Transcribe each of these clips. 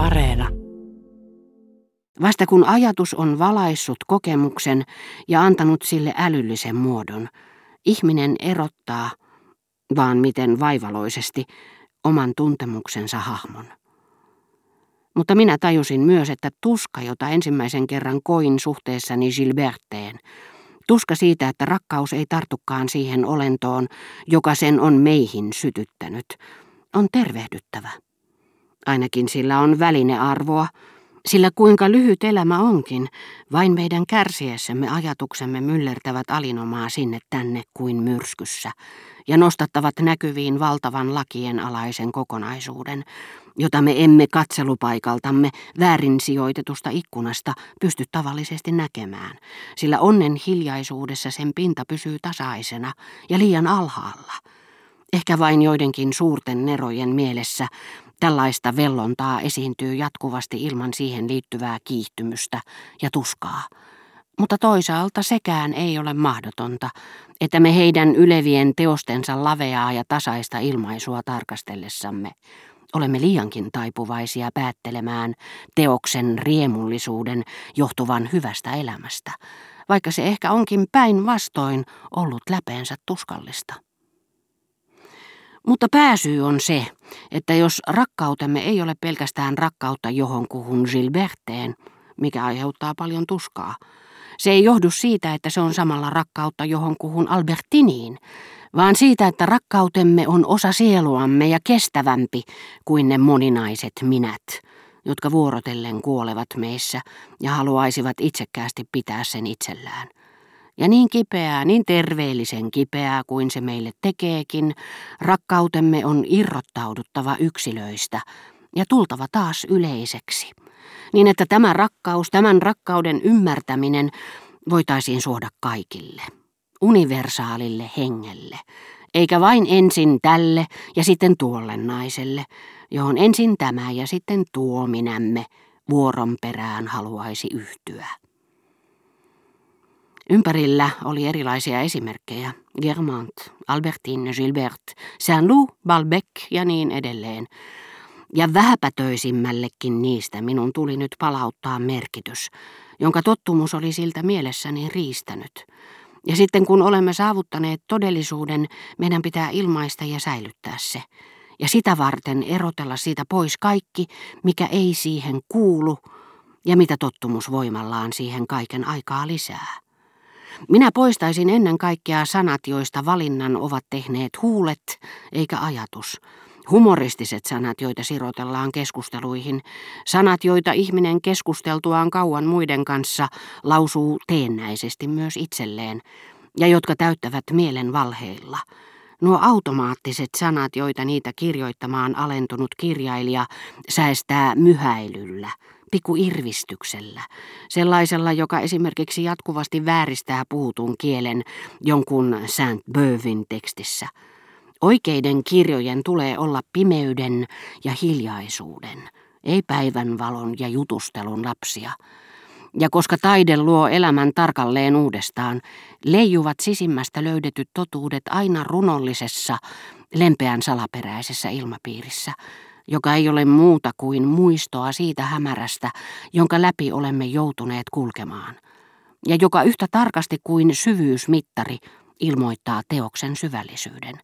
Areena. Vasta kun ajatus on valaissut kokemuksen ja antanut sille älyllisen muodon, ihminen erottaa, vaan miten vaivaloisesti, oman tuntemuksensa hahmon. Mutta minä tajusin myös, että tuska, jota ensimmäisen kerran koin suhteessani Gilberteen, tuska siitä, että rakkaus ei tartukaan siihen olentoon, joka sen on meihin sytyttänyt, on tervehdyttävä. Ainakin sillä on välinearvoa, sillä kuinka lyhyt elämä onkin, vain meidän kärsiessämme ajatuksemme myllertävät alinomaa sinne tänne kuin myrskyssä ja nostattavat näkyviin valtavan lakien alaisen kokonaisuuden, jota me emme katselupaikaltamme väärin sijoitetusta ikkunasta pysty tavallisesti näkemään, sillä onnen hiljaisuudessa sen pinta pysyy tasaisena ja liian alhaalla. Ehkä vain joidenkin suurten nerojen mielessä tällaista vellontaa esiintyy jatkuvasti ilman siihen liittyvää kiihtymystä ja tuskaa. Mutta toisaalta sekään ei ole mahdotonta, että me heidän ylevien teostensa laveaa ja tasaista ilmaisua tarkastellessamme olemme liiankin taipuvaisia päättelemään teoksen riemullisuuden johtuvan hyvästä elämästä, vaikka se ehkä onkin päinvastoin ollut läpeensä tuskallista. Mutta pääsyy on se, että jos rakkautemme ei ole pelkästään rakkautta johonkuhun Gilberteen, mikä aiheuttaa paljon tuskaa, se ei johdu siitä, että se on samalla rakkautta johonkuhun Albertiniin, vaan siitä, että rakkautemme on osa sieluamme ja kestävämpi kuin ne moninaiset minät, jotka vuorotellen kuolevat meissä ja haluaisivat itsekkäästi pitää sen itsellään. Ja niin kipeää, niin terveellisen kipeää kuin se meille tekeekin, rakkautemme on irrottauduttava yksilöistä ja tultava taas yleiseksi. Niin että tämä rakkaus, tämän rakkauden ymmärtäminen voitaisiin suoda kaikille, universaalille hengelle, eikä vain ensin tälle ja sitten tuolle naiselle, johon ensin tämä ja sitten tuo minämme vuoron perään haluaisi yhtyä. Ympärillä oli erilaisia esimerkkejä. Germant, Albertine, Gilbert, Saint-Loup, Balbec ja niin edelleen. Ja vähäpätöisimmällekin niistä minun tuli nyt palauttaa merkitys, jonka tottumus oli siltä mielessäni riistänyt. Ja sitten kun olemme saavuttaneet todellisuuden, meidän pitää ilmaista ja säilyttää se. Ja sitä varten erotella siitä pois kaikki, mikä ei siihen kuulu, ja mitä tottumus voimallaan siihen kaiken aikaa lisää. Minä poistaisin ennen kaikkea sanat, joista valinnan ovat tehneet huulet eikä ajatus. Humoristiset sanat, joita sirotellaan keskusteluihin. Sanat, joita ihminen keskusteltuaan kauan muiden kanssa lausuu teennäisesti myös itselleen. Ja jotka täyttävät mielen valheilla. Nuo automaattiset sanat, joita niitä kirjoittamaan alentunut kirjailija säästää myhäilyllä – irvistyksellä, sellaisella, joka esimerkiksi jatkuvasti vääristää puhutun kielen jonkun Saint Beuvin tekstissä. Oikeiden kirjojen tulee olla pimeyden ja hiljaisuuden, ei päivänvalon ja jutustelun lapsia. Ja koska taide luo elämän tarkalleen uudestaan, leijuvat sisimmästä löydetyt totuudet aina runollisessa, lempeän salaperäisessä ilmapiirissä, joka ei ole muuta kuin muistoa siitä hämärästä, jonka läpi olemme joutuneet kulkemaan, ja joka yhtä tarkasti kuin syvyysmittari ilmoittaa teoksen syvällisyyden.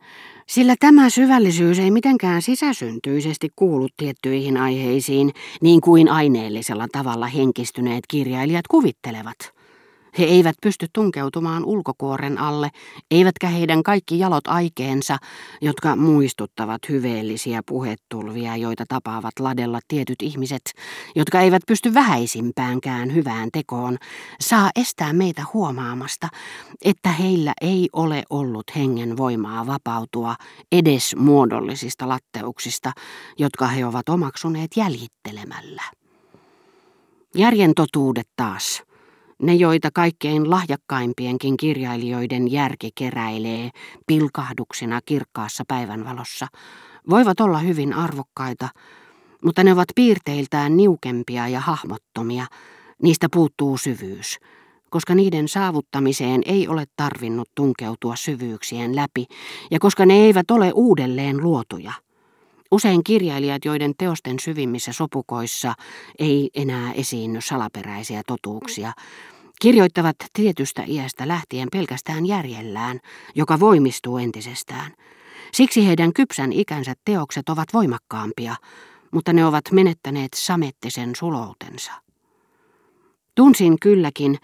Sillä tämä syvällisyys ei mitenkään sisäsyntyisesti kuulu tiettyihin aiheisiin, niin kuin aineellisella tavalla henkistyneet kirjailijat kuvittelevat – he eivät pysty tunkeutumaan ulkokuoren alle, eivätkä heidän kaikki jalot aikeensa, jotka muistuttavat hyveellisiä puhetulvia, joita tapaavat ladella tietyt ihmiset, jotka eivät pysty vähäisimpäänkään hyvään tekoon, saa estää meitä huomaamasta, että heillä ei ole ollut hengen voimaa vapautua edes muodollisista latteuksista, jotka he ovat omaksuneet jäljittelemällä. Järjen totuudet taas – ne, joita kaikkein lahjakkaimpienkin kirjailijoiden järki keräilee pilkahduksina kirkkaassa päivänvalossa, voivat olla hyvin arvokkaita, mutta ne ovat piirteiltään niukempia ja hahmottomia, niistä puuttuu syvyys, koska niiden saavuttamiseen ei ole tarvinnut tunkeutua syvyyksien läpi, ja koska ne eivät ole uudelleen luotuja. Usein kirjailijat, joiden teosten syvimmissä sopukoissa ei enää esiinny salaperäisiä totuuksia, kirjoittavat tietystä iästä lähtien pelkästään järjellään, joka voimistuu entisestään. Siksi heidän kypsän ikänsä teokset ovat voimakkaampia, mutta ne ovat menettäneet samettisen suloutensa. Tunsin kylläkin,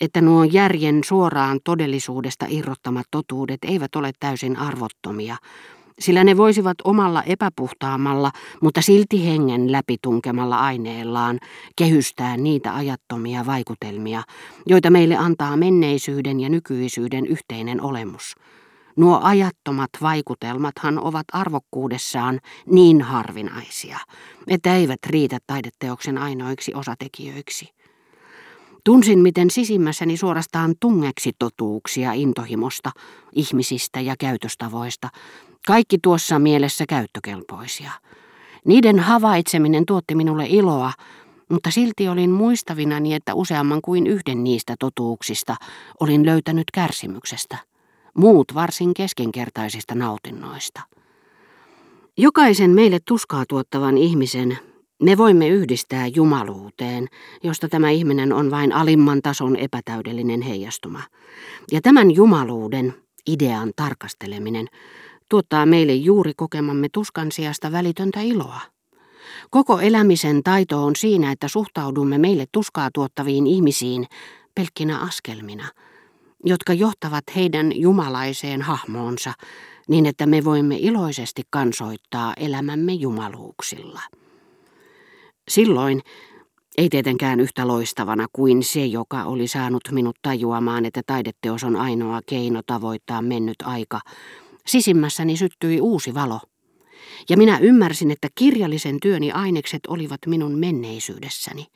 että nuo järjen suoraan todellisuudesta irrottamat totuudet eivät ole täysin arvottomia, sillä ne voisivat omalla epäpuhtaamalla, mutta silti hengen läpitunkemalla aineellaan kehystää niitä ajattomia vaikutelmia, joita meille antaa menneisyyden ja nykyisyyden yhteinen olemus. Nuo ajattomat vaikutelmathan ovat arvokkuudessaan niin harvinaisia, että eivät riitä taideteoksen ainoiksi osatekijöiksi. Tunsin, miten sisimmässäni suorastaan tungeksi totuuksia intohimosta, ihmisistä ja käytöstavoista, kaikki tuossa mielessä käyttökelpoisia. Niiden havaitseminen tuotti minulle iloa, mutta silti olin muistavinani, että useamman kuin yhden niistä totuuksista olin löytänyt kärsimyksestä. Muut varsin keskenkertaisista nautinnoista. Jokaisen meille tuskaa tuottavan ihmisen me voimme yhdistää jumaluuteen, josta tämä ihminen on vain alimman tason epätäydellinen heijastuma. Ja tämän jumaluuden, idean tarkasteleminen, tuottaa meille juuri kokemamme tuskan sijasta välitöntä iloa. Koko elämisen taito on siinä, että suhtaudumme meille tuskaa tuottaviin ihmisiin pelkkinä askelmina, jotka johtavat heidän jumalaiseen hahmoonsa, niin että me voimme iloisesti kansoittaa elämämme jumaluuksilla. Silloin, ei tietenkään yhtä loistavana kuin se, joka oli saanut minut tajuamaan, että taideteos on ainoa keino tavoittaa mennyt aika, sisimmässäni syttyi uusi valo. Ja minä ymmärsin, että kirjallisen työni ainekset olivat minun menneisyydessäni.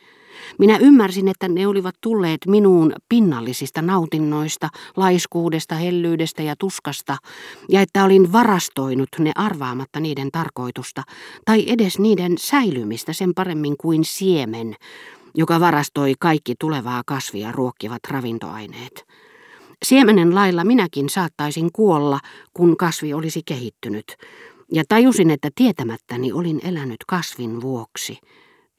Minä ymmärsin, että ne olivat tulleet minuun pinnallisista nautinnoista, laiskuudesta, hellyydestä ja tuskasta, ja että olin varastoinut ne arvaamatta niiden tarkoitusta, tai edes niiden säilymistä sen paremmin kuin siemen, joka varastoi kaikki tulevaa kasvia ruokkivat ravintoaineet. Siemenen lailla minäkin saattaisin kuolla, kun kasvi olisi kehittynyt, ja tajusin, että tietämättäni olin elänyt kasvin vuoksi –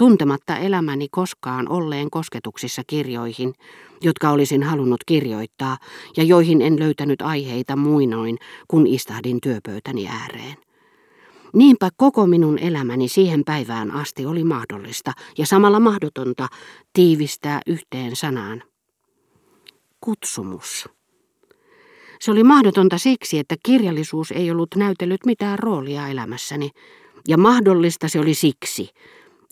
tuntematta elämäni koskaan olleen kosketuksissa kirjoihin, jotka olisin halunnut kirjoittaa ja joihin en löytänyt aiheita muinoin, kun istahdin työpöytäni ääreen. Niinpä koko minun elämäni siihen päivään asti oli mahdollista ja samalla mahdotonta tiivistää yhteen sanaan. Kutsumus. Se oli mahdotonta siksi, että kirjallisuus ei ollut näytellyt mitään roolia elämässäni, ja mahdollista se oli siksi,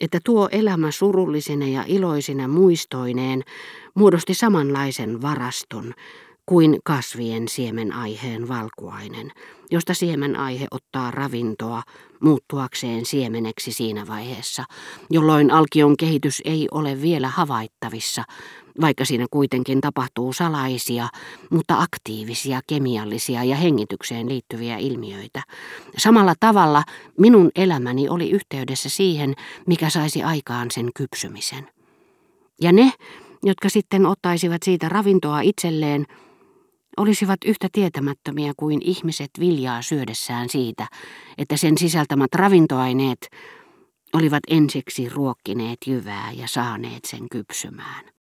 että tuo elämä surullisine ja iloisina muistoineen muodosti samanlaisen varaston kuin kasvien siemenaiheen valkuainen, josta siemenaihe ottaa ravintoa muuttuakseen siemeneksi siinä vaiheessa, jolloin alkion kehitys ei ole vielä havaittavissa, vaikka siinä kuitenkin tapahtuu salaisia, mutta aktiivisia kemiallisia ja hengitykseen liittyviä ilmiöitä. Samalla tavalla minun elämäni oli yhteydessä siihen, mikä saisi aikaan sen kypsymisen. Ja ne, jotka sitten ottaisivat siitä ravintoa itselleen, olisivat yhtä tietämättömiä kuin ihmiset viljaa syödessään siitä, että sen sisältämät ravintoaineet olivat ensiksi ruokkineet jyvää ja saaneet sen kypsymään.